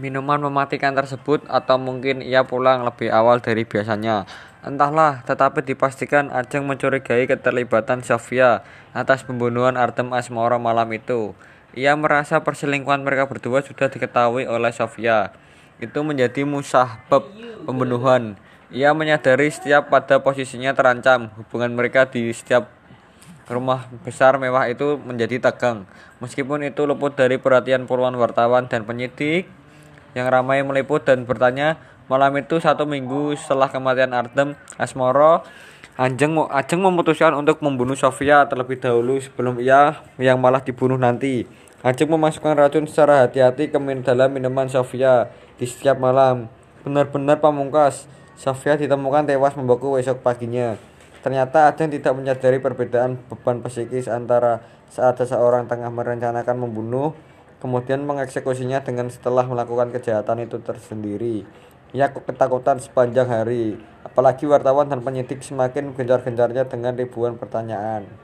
minuman mematikan tersebut atau mungkin ia pulang lebih awal dari biasanya. Entahlah, tetapi dipastikan Ajeng mencurigai keterlibatan Sofia atas pembunuhan Artem Asmoro malam itu. Ia merasa perselingkuhan mereka berdua sudah diketahui oleh Sofia. Itu menjadi musabab pembunuhan. Ia menyadari setiap pada posisinya terancam. Hubungan mereka di setiap rumah besar mewah itu menjadi tegang. Meskipun itu luput dari perhatian puluhan wartawan dan penyidik, yang ramai meliput dan bertanya malam itu satu minggu setelah kematian Artem Asmoro Anjeng, Ajeng memutuskan untuk membunuh Sofia terlebih dahulu sebelum ia yang malah dibunuh nanti. Ajeng memasukkan racun secara hati-hati ke dalam minuman Sofia di setiap malam. Benar-benar pamungkas, Sofia ditemukan tewas membeku besok paginya. Ternyata Ajeng tidak menyadari perbedaan beban psikis antara saat seseorang tengah merencanakan membunuh kemudian mengeksekusinya dengan setelah melakukan kejahatan itu tersendiri. Ia ketakutan sepanjang hari, apalagi wartawan dan penyidik semakin gencar-gencarnya dengan ribuan pertanyaan.